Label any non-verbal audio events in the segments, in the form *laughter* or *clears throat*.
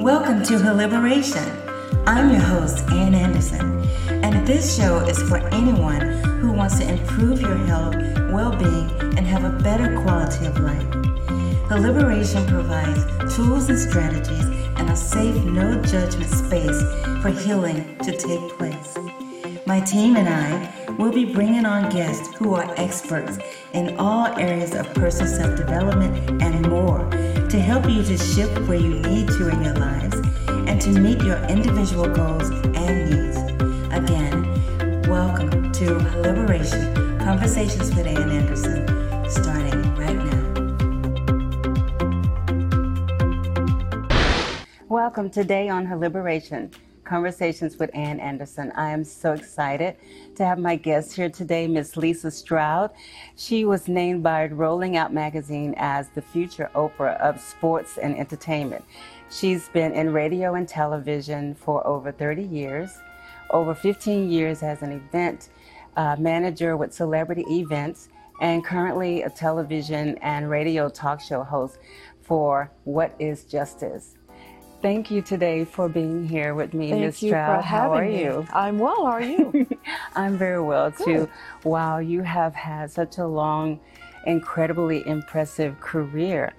Welcome to Her Liberation. I'm your host, Ann Anderson, and this show is for anyone who wants to improve your health, well being, and have a better quality of life. Her Liberation provides tools and strategies and a safe, no judgment space for healing to take place. My team and I will be bringing on guests who are experts in all areas of personal self development and more to help you to shift where you need to in your lives and to meet your individual goals and needs. Again, welcome to Liberation Conversations with Ann Anderson, starting right now. Welcome today on Liberation. Conversations with Ann Anderson. I am so excited to have my guest here today, Miss Lisa Stroud. She was named by Rolling Out magazine as the future Oprah of sports and entertainment. She's been in radio and television for over 30 years, over 15 years as an event uh, manager with celebrity events, and currently a television and radio talk show host for What is Justice. Thank you today for being here with me, Ms. Stroud. How are me. you? I'm well. How are you? *laughs* I'm very well too. Wow, you have had such a long, incredibly impressive career.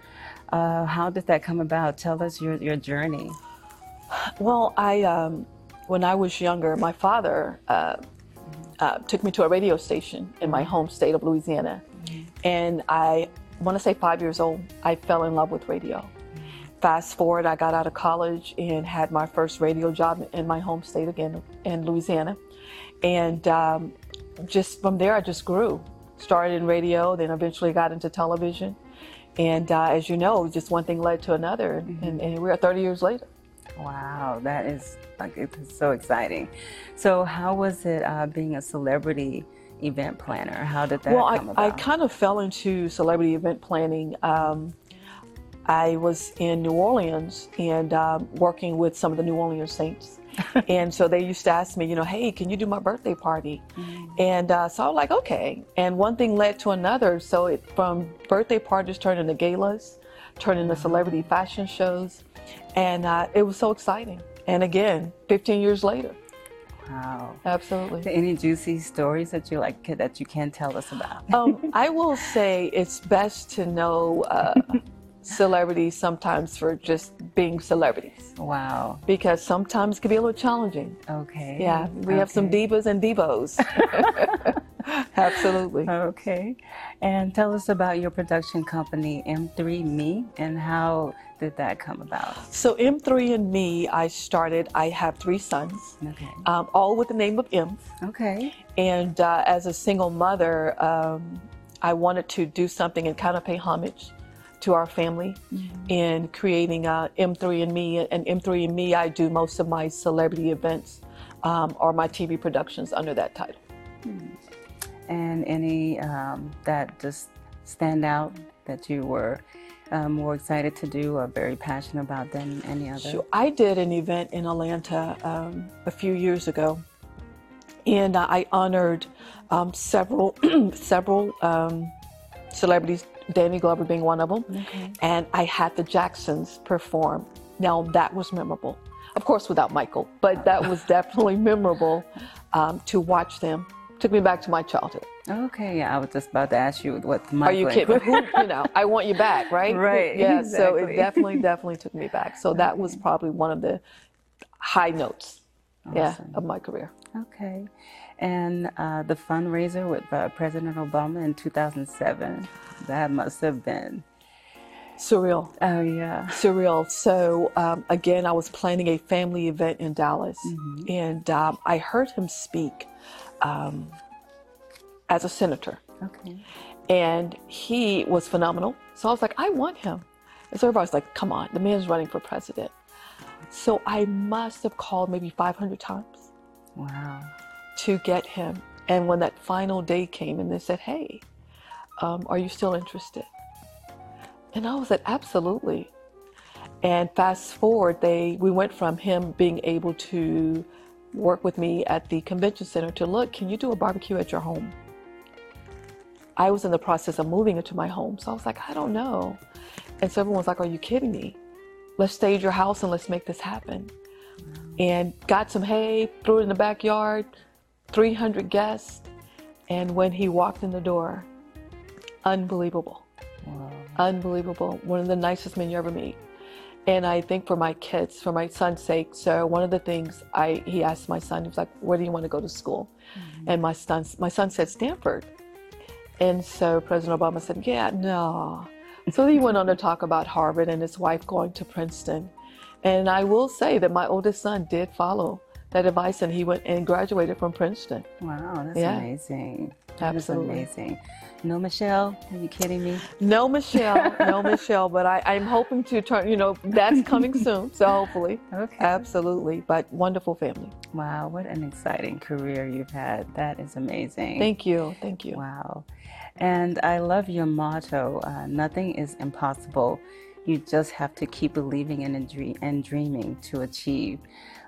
Uh, how did that come about? Tell us your, your journey. Well, I um, when I was younger, my father uh, uh, took me to a radio station in my home state of Louisiana, mm-hmm. and I want to say five years old. I fell in love with radio fast forward, I got out of college and had my first radio job in my home state again in Louisiana. And um, just from there, I just grew. Started in radio, then eventually got into television. And uh, as you know, just one thing led to another, mm-hmm. and, and we're 30 years later. Wow, that is like it's so exciting. So, how was it uh, being a celebrity event planner? How did that well, come I. I kind of fell into celebrity event planning. Um, I was in New Orleans and um, working with some of the New Orleans Saints. *laughs* and so they used to ask me, you know, hey, can you do my birthday party? Mm-hmm. And uh, so I was like, okay. And one thing led to another. So it, from birthday parties turned into galas, turned into celebrity fashion shows. And uh, it was so exciting. And again, 15 years later. Wow. Absolutely. Any juicy stories that you like that you can tell us about? um, I *laughs* will say it's best to know uh, celebrities sometimes for just being celebrities. Wow. Because sometimes it can be a little challenging. Okay. Yeah, we okay. have some divas and divos. *laughs* Absolutely. Okay. And tell us about your production company, M3Me, and how did that come about? So, M3 and Me, I started, I have three sons, okay. Um, all with the name of M. Okay. And uh, as a single mother, um, I wanted to do something and kind of pay homage to our family mm-hmm. in creating uh, M3 and Me. And M3 and Me, I do most of my celebrity events um, or my TV productions under that title. Mm-hmm. And any um, that just stand out that you were uh, more excited to do or very passionate about than any other? Sure. I did an event in Atlanta um, a few years ago, and I honored um, several *clears throat* several um, celebrities Danny Glover being one of them. Okay. And I had the Jacksons perform. Now that was memorable. Of course, without Michael, but that was *laughs* definitely memorable um, to watch them. Took me back to my childhood. Okay, yeah, I was just about to ask you what Michael. Are you kidding? Who, *laughs* you know, I want you back, right? Right. Yeah. Exactly. So it definitely, *laughs* definitely took me back. So that okay. was probably one of the high notes, awesome. yeah, of my career. Okay and uh, the fundraiser with uh, President Obama in 2007. That must have been surreal. Oh, yeah. Surreal. So, um, again, I was planning a family event in Dallas, mm-hmm. and um, I heard him speak um, as a senator. Okay. And he was phenomenal. So I was like, I want him. And so everybody's like, come on, the man's running for president. So I must have called maybe 500 times. Wow to get him. And when that final day came and they said, hey, um, are you still interested? And I was like, absolutely. And fast forward, they we went from him being able to work with me at the convention center to look, can you do a barbecue at your home? I was in the process of moving into my home, so I was like, I don't know. And so everyone was like, Are you kidding me? let's stage your house and let's make this happen. And got some hay, threw it in the backyard, 300 guests. And when he walked in the door, unbelievable. Wow. Unbelievable. One of the nicest men you ever meet. And I think for my kids, for my son's sake, so one of the things I he asked my son, he was like, "Where do you want to go to school?" Mm-hmm. And my son, my son said Stanford. And so President Obama said, "Yeah, no." So he went on to *laughs* talk about Harvard and his wife going to Princeton. And I will say that my oldest son did follow that advice and he went and graduated from Princeton. Wow, that's yeah. amazing. That Absolutely. amazing. No Michelle? Are you kidding me? No Michelle, no *laughs* Michelle, but I, I'm hoping to turn, you know, that's coming soon. So hopefully. Okay. Absolutely. But wonderful family. Wow, what an exciting career you've had. That is amazing. Thank you. Thank you. Wow. And I love your motto uh, nothing is impossible. You just have to keep believing and, dream- and dreaming to achieve.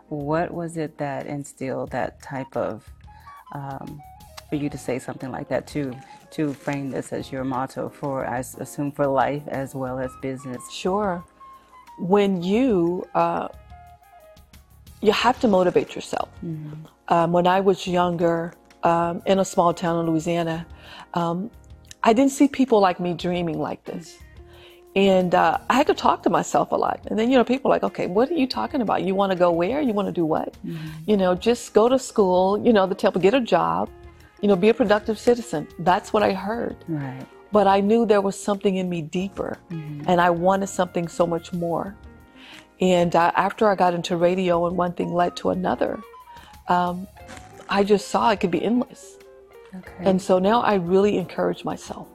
What was it that instilled that type of um, for you to say something like that to to frame this as your motto for I assume for life as well as business. Sure. When you uh, you have to motivate yourself. Mm-hmm. Um, when I was younger, um, in a small town in Louisiana, um, I didn't see people like me dreaming like this. And uh, I had to talk to myself a lot. And then, you know, people are like, okay, what are you talking about? You want to go where? You want to do what? Mm-hmm. You know, just go to school, you know, the tell get a job, you know, be a productive citizen. That's what I heard. Right. But I knew there was something in me deeper, mm-hmm. and I wanted something so much more. And uh, after I got into radio, and one thing led to another, um, I just saw it could be endless. Okay. And so now I really encourage myself.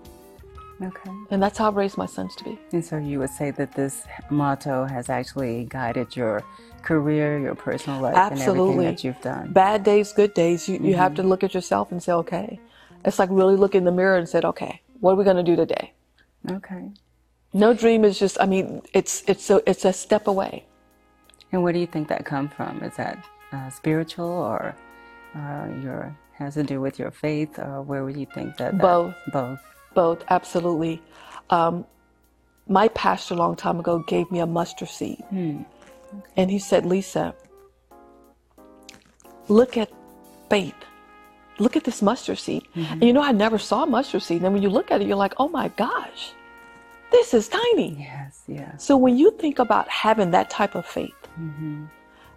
Okay. And that's how I've raised my sons to be. And so you would say that this motto has actually guided your career, your personal life, Absolutely. and everything that you've done. Bad days, good days. You, mm-hmm. you have to mm-hmm. look at yourself and say, okay. It's like really look in the mirror and said, okay, what are we going to do today? Okay. No dream is just, I mean, it's, it's, a, it's a step away. And where do you think that come from? Is that uh, spiritual or uh, your has to do with your faith, or where would you think that? that both. Both. Both. Absolutely. Um, my pastor a long time ago gave me a mustard seed. Hmm. Okay. And he said, Lisa, look at faith. Look at this mustard seed. Mm-hmm. And you know, I never saw a mustard seed. And when you look at it, you're like, oh my gosh, this is tiny. Yes, yes. So when you think about having that type of faith, mm-hmm.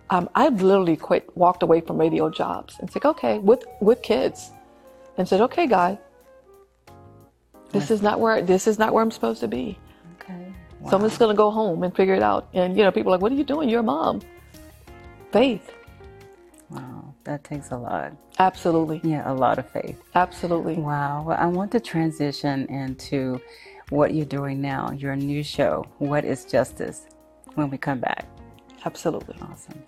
um, I literally quit, walked away from radio jobs and said, okay, with with kids, and said, okay, God, this is not where this is not where I'm supposed to be. Okay. Wow. Someone's going to go home and figure it out. And, you know, people are like, what are you doing? You're a mom. Faith. Wow, that takes a lot. Absolutely. Yeah, a lot of faith. Absolutely. Wow. Well, I want to transition into what you're doing now, your new show, What is Justice, when we come back. Absolutely. Awesome.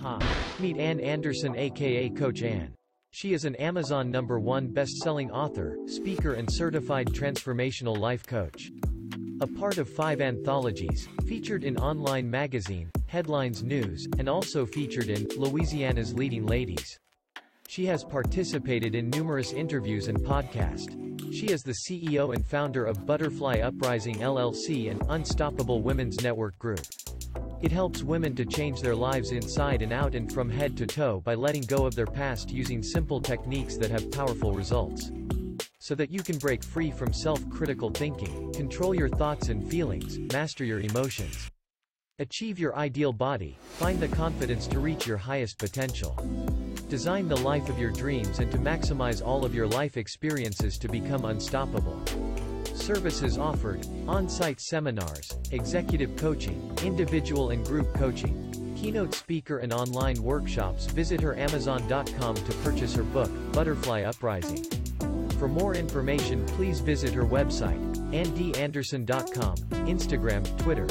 Hi. Meet Ann Anderson, aka Coach Ann. She is an Amazon number one best-selling author, speaker and certified transformational life coach. A part of five anthologies, featured in Online Magazine, Headlines News, and also featured in Louisiana's Leading Ladies. She has participated in numerous interviews and podcasts. She is the CEO and founder of Butterfly Uprising LLC and Unstoppable Women's Network Group. It helps women to change their lives inside and out and from head to toe by letting go of their past using simple techniques that have powerful results so that you can break free from self-critical thinking, control your thoughts and feelings, master your emotions. Achieve your ideal body, find the confidence to reach your highest potential. Design the life of your dreams and to maximize all of your life experiences to become unstoppable. Services offered, on-site seminars, executive coaching, individual and group coaching, keynote speaker and online workshops visit her amazon.com to purchase her book, Butterfly Uprising. For more information please visit her website, annanderson.com, Instagram, Twitter,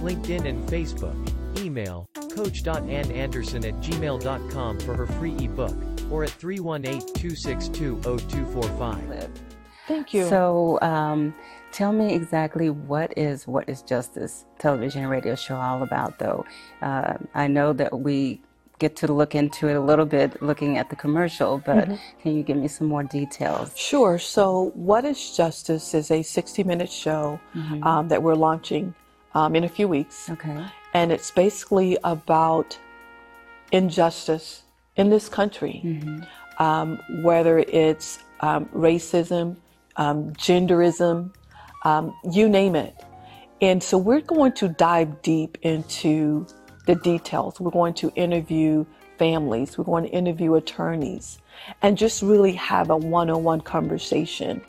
LinkedIn and Facebook. Email, coach.annanderson at gmail.com for her free ebook, or at 318-262-0245. Thank you. So, um, tell me exactly what is What is Justice television and radio show all about, though? Uh, I know that we get to look into it a little bit looking at the commercial, but mm-hmm. can you give me some more details? Sure. So, What is Justice is a 60 minute show mm-hmm. um, that we're launching um, in a few weeks. Okay. And it's basically about injustice in this country, um, whether it's um, racism, um, genderism, um, you name it. And so we're going to dive deep into the details. We're going to interview families, we're going to interview attorneys, and just really have a one on one conversation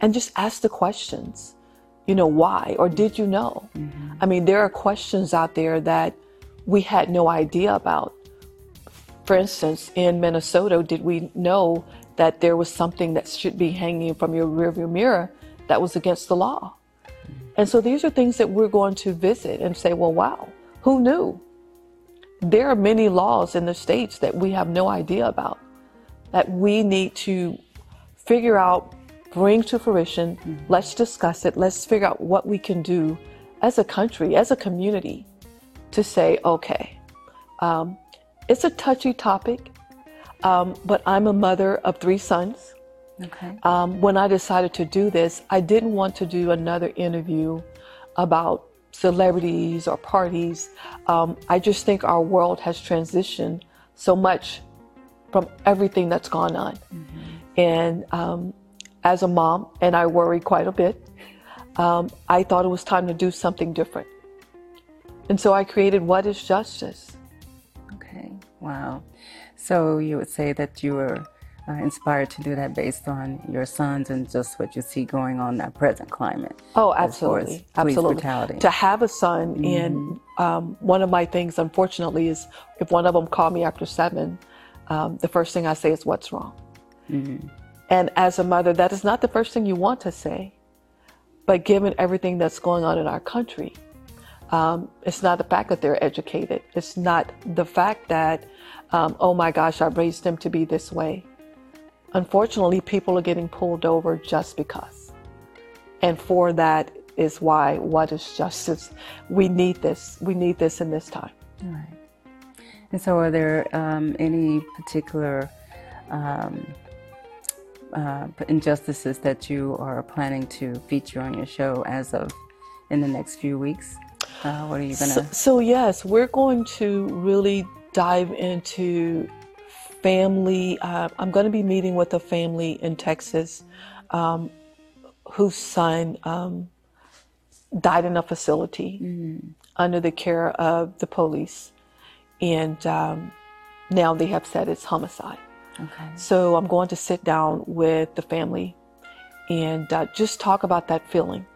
and just ask the questions. You know, why? Or did you know? I mean, there are questions out there that we had no idea about. For instance, in Minnesota, did we know that there was something that should be hanging from your rearview mirror that was against the law? And so these are things that we're going to visit and say, well, wow, who knew? There are many laws in the states that we have no idea about that we need to figure out, bring to fruition. Let's discuss it. Let's figure out what we can do as a country, as a community, to say, okay, um, it's a touchy topic, um, but I'm a mother of three sons. Okay. Um, when I decided to do this, I didn't want to do another interview about celebrities or parties. Um, I just think our world has transitioned so much from everything that's gone on. And um, as a mom, and I worry quite a bit, um, I thought it was time to do something different. And so I created What is Justice? Okay. Wow. So you would say that you were uh, inspired to do that based on your sons and just what you see going on in that present climate. Oh, as as absolutely, absolutely. brutality. To have a son, and um, one of my things, unfortunately, is if one of them call me after seven, um, the first thing I say is, "What's wrong?" And as a mother, that is not the first thing you want to say. But given everything that's going on in our country, um, it's not the fact that they're educated. It's not the fact that, um, oh my gosh, I raised them to be this way. Unfortunately, people are getting pulled over just because. And for that is why what is justice? We need this. We need this in this time. And so, are there um, any particular um, uh, injustices that you are planning to feature on your show as of in the next few weeks? Uh, what are you So, gonna? so yes, we're going to really dive into family. Uh, I'm going to be meeting with a family in Texas um, whose son um, died in a facility under the care of the police, and um, now they have said it's homicide. Okay. So I'm going to sit down with the family and uh, just talk about that feeling.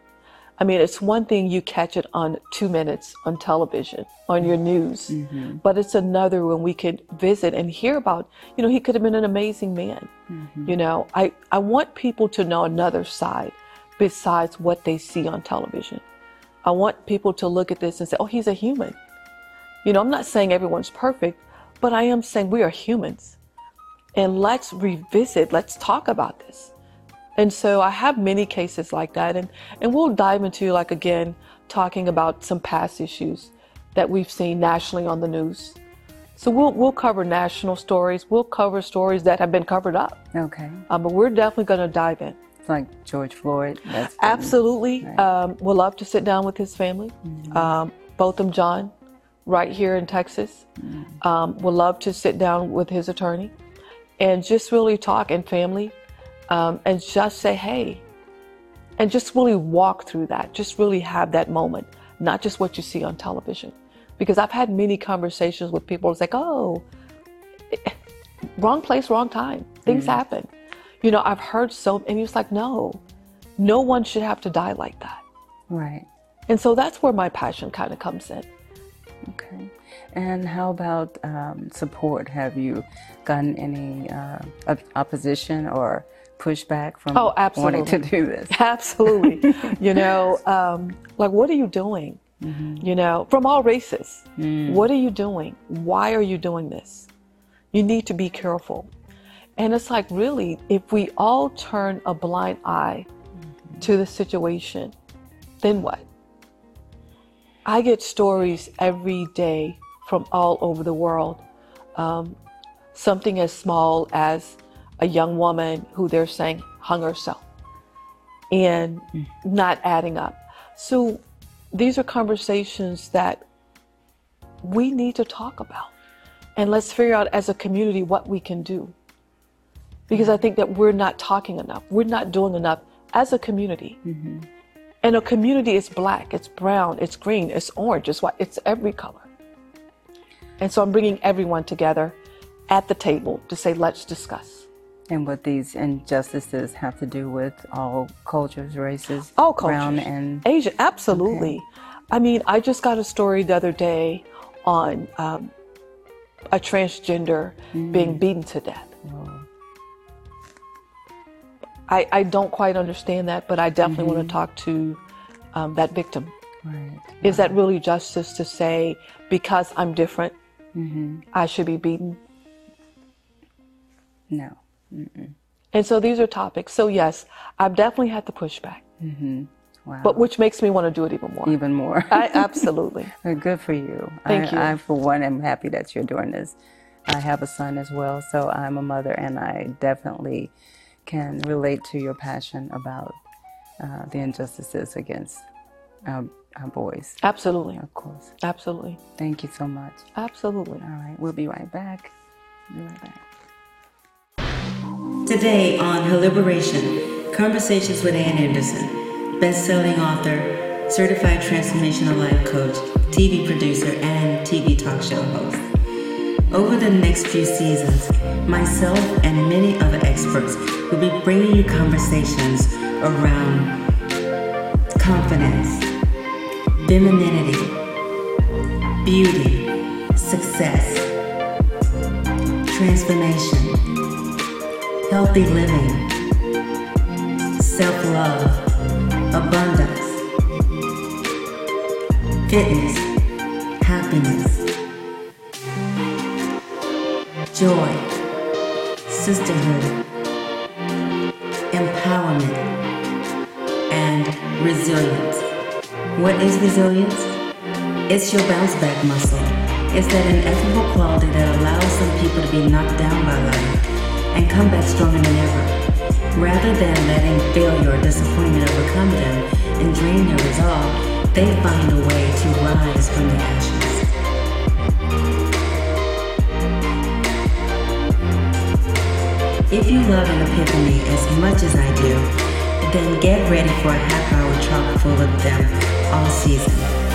I mean, it's one thing you catch it on two minutes on television, on your news, mm-hmm. but it's another when we could visit and hear about, you know, he could have been an amazing man. Mm-hmm. You know, I, I want people to know another side besides what they see on television. I want people to look at this and say, oh, he's a human. You know, I'm not saying everyone's perfect, but I am saying we are humans and let's revisit, let's talk about this. And so I have many cases like that, and, and we'll dive into, like, again, talking about some past issues that we've seen nationally on the news. So we'll, we'll cover national stories, we'll cover stories that have been covered up, Okay. um, but we're definitely going to dive in. It's like George Floyd. Absolutely. Right. Um, we'll love to sit down with his family, um, Botham Jean, right here in Texas. Um, we'll love to sit down with his attorney and just really talk and family um, and just say, hey, and just really walk through that. Just really have that moment, not just what you see on television. Because I've had many conversations with people. It's like, oh, *laughs* wrong place, wrong time. Things happen. You know, I've heard so, and it's like, no, no one should have to die like that. Right. And so that's where my passion kind of comes in. Okay. And how about um, support? Have you gotten any uh, opposition or pushback from Oh, wanting to do this? *laughs* Absolutely. *laughs* you know, um, like, what are you doing? You know, from all races. What are you doing? Why are you doing this? You need to be careful. And it's like, really, if we all turn a blind eye to the situation, then what? I get stories every day from all over the world. Um, something as small as a young woman who they're saying hung herself and hmm. not adding up. So these are conversations that we need to talk about. And let's figure out as a community what we can do. Because I hmm. think that we're not talking enough. We're not doing enough as a community. Mm-hmm. And a community is black, it's brown, it's green, it's orange, it's white, it's every color. And so I'm bringing everyone together at the table to say, let's discuss. And what these injustices have to do with all cultures, races, All brown cultures. and Asian, absolutely. I mean, I just got a story the other day on um, a transgender being beaten to death. I, I don't quite understand that, but I definitely want to talk to um, that victim. right. Is that really justice to say because I'm different, I should be beaten? No. And so these are topics. So yes, I've definitely had to push back, Wow. but which makes me want to do it even more. even more. I *laughs* absolutely. Good for you. Thank I, you. I, for one, am happy that you're doing this. I have a son as well, so I'm a mother, and I definitely can relate to your passion about uh, the injustices against our, our boys. Absolutely. Of course. Absolutely. Thank you so much. Absolutely. All right, we'll be right back. Be right back. Today on Her Liberation, conversations with Ann Anderson, best-selling author, certified transformational life coach, TV producer, and TV talk show host. Over the next few seasons, myself and many other experts will be bringing you conversations around confidence, femininity, beauty, success, transformation healthy living, self love, abundance, fitness, happiness, joy, sisterhood, empowerment, and resilience. What is resilience? It's your bounce back muscle. It's that ineffable quality that allows some people to be knocked down by life and come back stronger than ever. Rather than letting failure or disappointment overcome them and drain their resolve, they find a way to rise from the ashes. If you love an epiphany as much as I do, then get ready for a half hour chock full of them all season.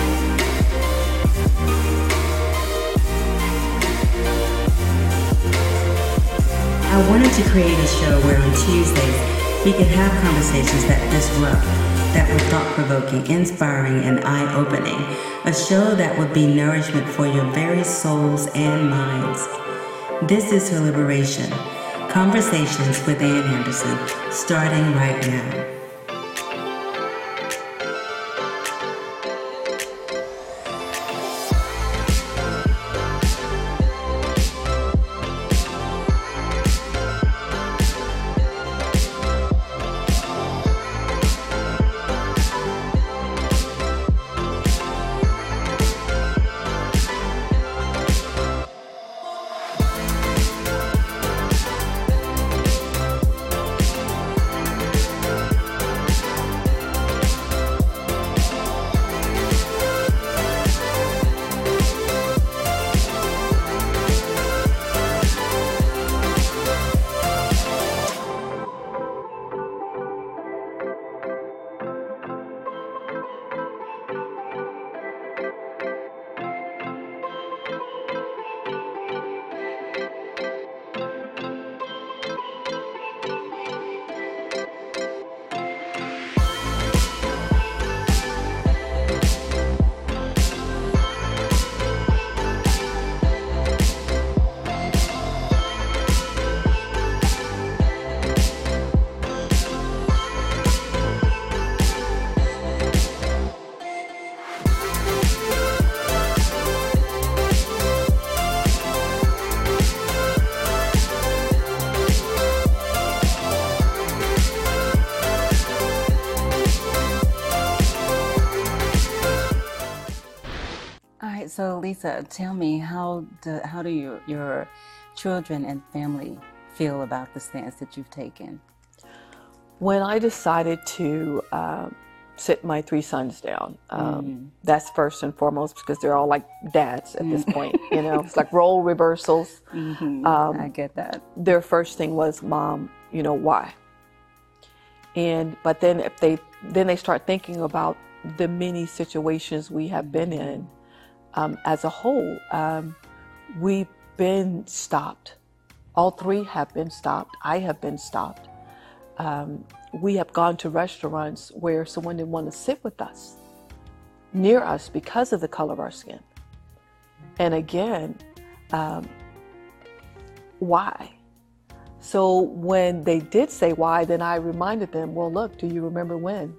I wanted to create a show where on Tuesdays we could have conversations that disrupt, that were thought provoking, inspiring, and eye opening. A show that would be nourishment for your very souls and minds. This is her liberation. Conversations with Ann Anderson, starting right now. Lisa, tell me how do, how do you, your children and family feel about the stance that you've taken? When I decided to um sit my three sons down. Um, That's first and foremost because they're all like dads at this point. You know, it's like role *laughs* reversals. Um, I get that. Their first thing was, "Mom, you know why?" And but then if they then they start thinking about the many situations we have been in um, as a whole. Um, we've been stopped. All three have been stopped. I have been stopped. Um, we have gone to restaurants where someone didn't want to sit with us, near us, because of the color of our skin. And again, um, why? So when they did say why, then I reminded them, well, look, do you remember when?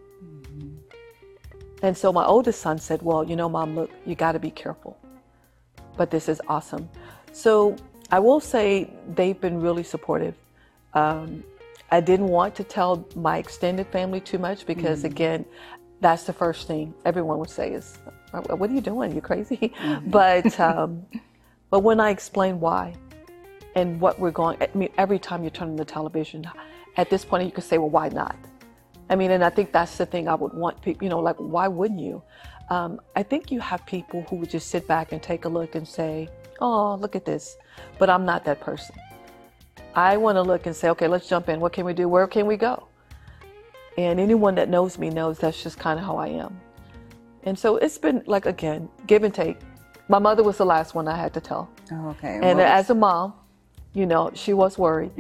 And so my oldest son said, well, you know, mom, look, you got to be careful. But this is awesome. So I will say they've been really supportive. Um, I didn't want to tell my extended family too much because, again, that's the first thing everyone would say is, "What are you doing? You crazy?" *laughs* But *laughs* um, but when I explain why and what we're going, I mean, every time you turn on the television, at this point you could say, "Well, why not?" I mean, and I think that's the thing I would want people, you know, like, why wouldn't you? Um, I think you have people who would just sit back and take a look and say, oh, look at this. But I'm not that person. I want to look and say, okay, let's jump in. What can we do? Where can we go? And anyone that knows me knows that's just kind of how I am. And so it's been like, again, give and take. My mother was the last one I had to tell. Oh, okay. And Well, as a mom, you know, she was worried.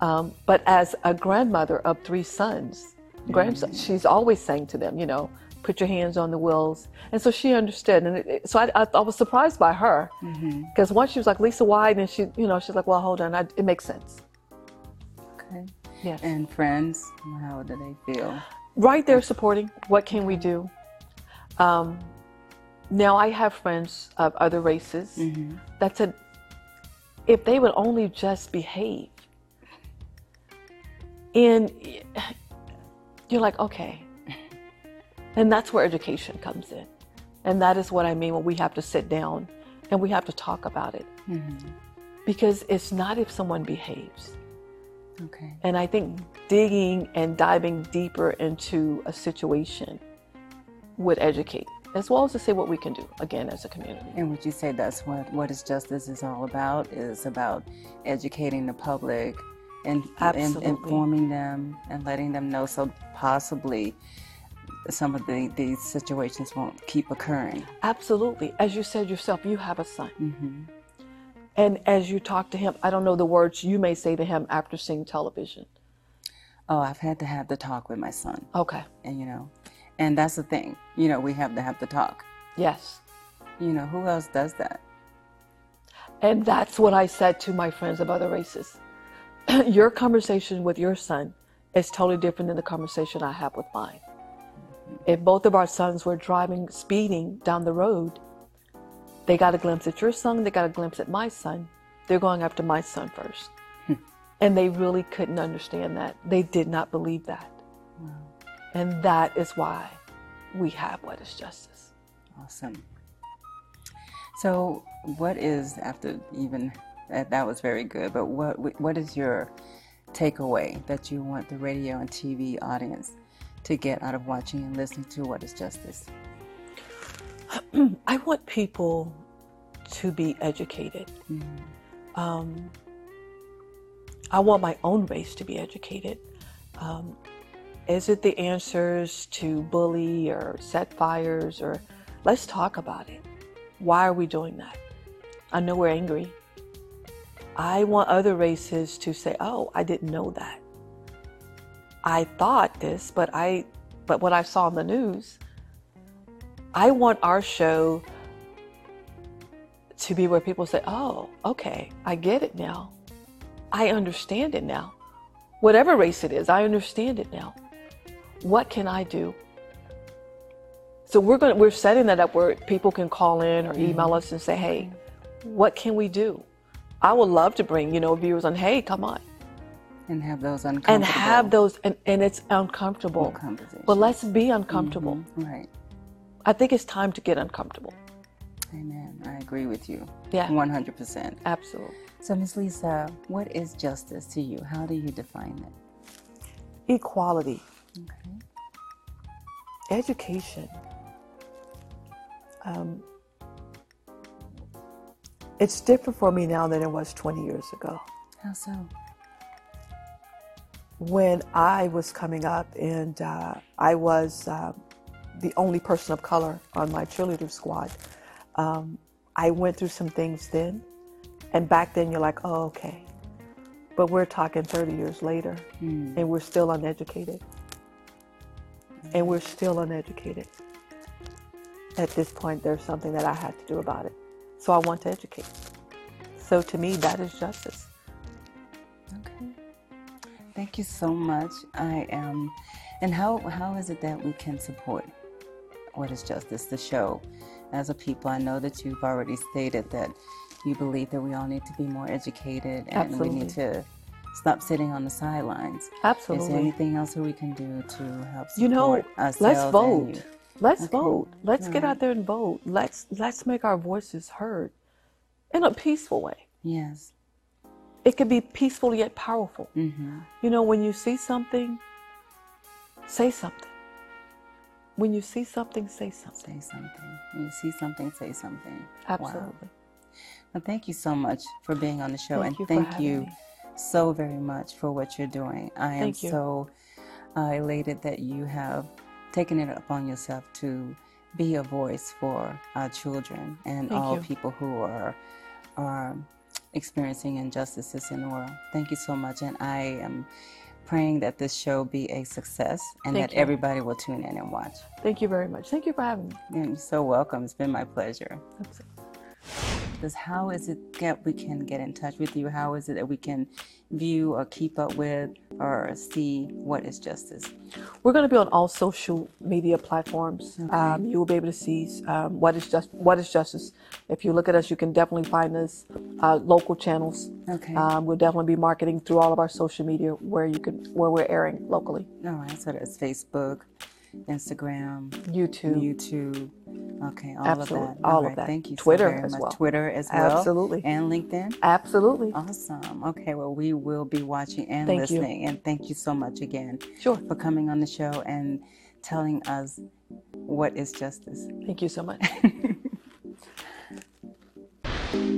Um, but as a grandmother of three sons, grandsons, she's always saying to them, you know, put your hands on the wheels. And so she understood. And it, so I, I, I was surprised by her because once she was like, Lisa, why? And she, you know, she's like, well, hold on, I, it makes sense. okay. Yes. And friends, how do they feel? right there supporting. What can we do? Um, now I have friends of other races that said, if they would only just behave, and you're like, okay, and that's where education comes in, and that is what I mean when we have to sit down and we have to talk about it, mm-hmm. because it's not if someone behaves. Okay. And I think digging and diving deeper into a situation would educate, as well as to say what we can do, again, as a community. And would you say that's what what is justice is all about? Is about educating the public and, and informing them and letting them know so possibly some of the these situations won't keep occurring. Absolutely. As you said yourself, you have a son. Mm-hmm. And as you talk to him, I don't know the words you may say to him after seeing television. Oh, I've had to have the talk with my son, Okay. and you know, and that's the thing. You know, we have to have the talk. Yes. You know, who else does that? And that's what I said to my friends of other races. *clears throat* your conversation with your son is totally different than the conversation I have with mine. If both of our sons were driving, speeding down the road, they got a glimpse at your son, they got a glimpse at my son, they're going after my son first. Hmm. and they really couldn't understand that. They did not believe that. And that is why we have what is justice. Awesome. So, what is after even that? That was very good. But what what is your takeaway that you want the radio and TV audience to get out of watching and listening to What Is Justice? *clears throat* I want people to be educated. Um, I want my own race to be educated. Um, is it the answers to bully or set fires or let's talk about it? Why are we doing that? I know we're angry. I want other races to say, "Oh, I didn't know that. I thought this, but I but what I saw on the news, I want our show to be where people say, oh, okay, I get it now. I understand it now. Whatever race it is, I understand it now. What can I do? So we're going to, we're setting that up where people can call in or email mm-hmm. us and say, hey, what can we do? I would love to bring, you know, viewers on, hey, come on. And have those uncomfortable And have those, and, and it's uncomfortable. But let's be uncomfortable. Right. I think it's time to get uncomfortable. Amen. I agree with you. Yeah. 100%. Absolutely. So, Ms. Lisa, what is justice to you? How do you define it? Equality. Okay. education. Um, it's different for me now than it was 20 years ago. How so? When I was coming up and uh, I was uh, the only person of color on my cheerleader squad, um, I went through some things then. And back then, you're like, oh, okay. But we're talking 30 years later, Hmm. and we're still uneducated. And we're still uneducated. At this point, there's something that I had to do about it. So I want to educate. So to me, that is justice. Okay. Thank you so much. I am. And how how is it that we can support what is justice, the show? As a people, I know that you've already stated that you believe that we all need to be more educated and we need to stop sitting on the sidelines. Absolutely. Is there anything else that we can do to help support you know, ourselves? let's vote. Let's vote. Let's get out there and vote. Let's let's make our voices heard in a peaceful way. Yes. It could be peaceful yet powerful. Mm-hmm. You know, when you see something, say something. When you see something, say something. Say something. When you see something, say something. Wow. Absolutely. Well, thank you so much for being on the show, Thank and you thank you me. so very much for what you're doing. I am Thank you. so uh, elated that you have taken it upon yourself to be a voice for our children and Thank all you. people who are are experiencing injustices in the world. Thank you so much, and I am praying that this show be a success and Thank that you. everybody will tune in and watch. Thank you very much. Thank you for having me. And you're so welcome. It's been my pleasure. Absolutely. Because how is it that we can get in touch with you? How is it that we can view or keep up with or see what is justice? We're going to be on all social media platforms. Um, you will be able to see um, what is just what is justice. If you look at us, you can definitely find us uh, local channels. Okay. Um, we'll definitely be marketing through all of our social media where you can where we're airing locally. All right. So that's Facebook, Instagram, YouTube, YouTube. Okay, all Absolutely. of that. All, all right. of that. Thank you. Twitter so very as much. well. Twitter as well. Absolutely. And LinkedIn. Absolutely. Awesome. Okay, well, we will be watching and thank listening. You. And thank you so much again. Sure. For coming on the show and telling us what is justice. Thank you so much.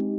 *laughs*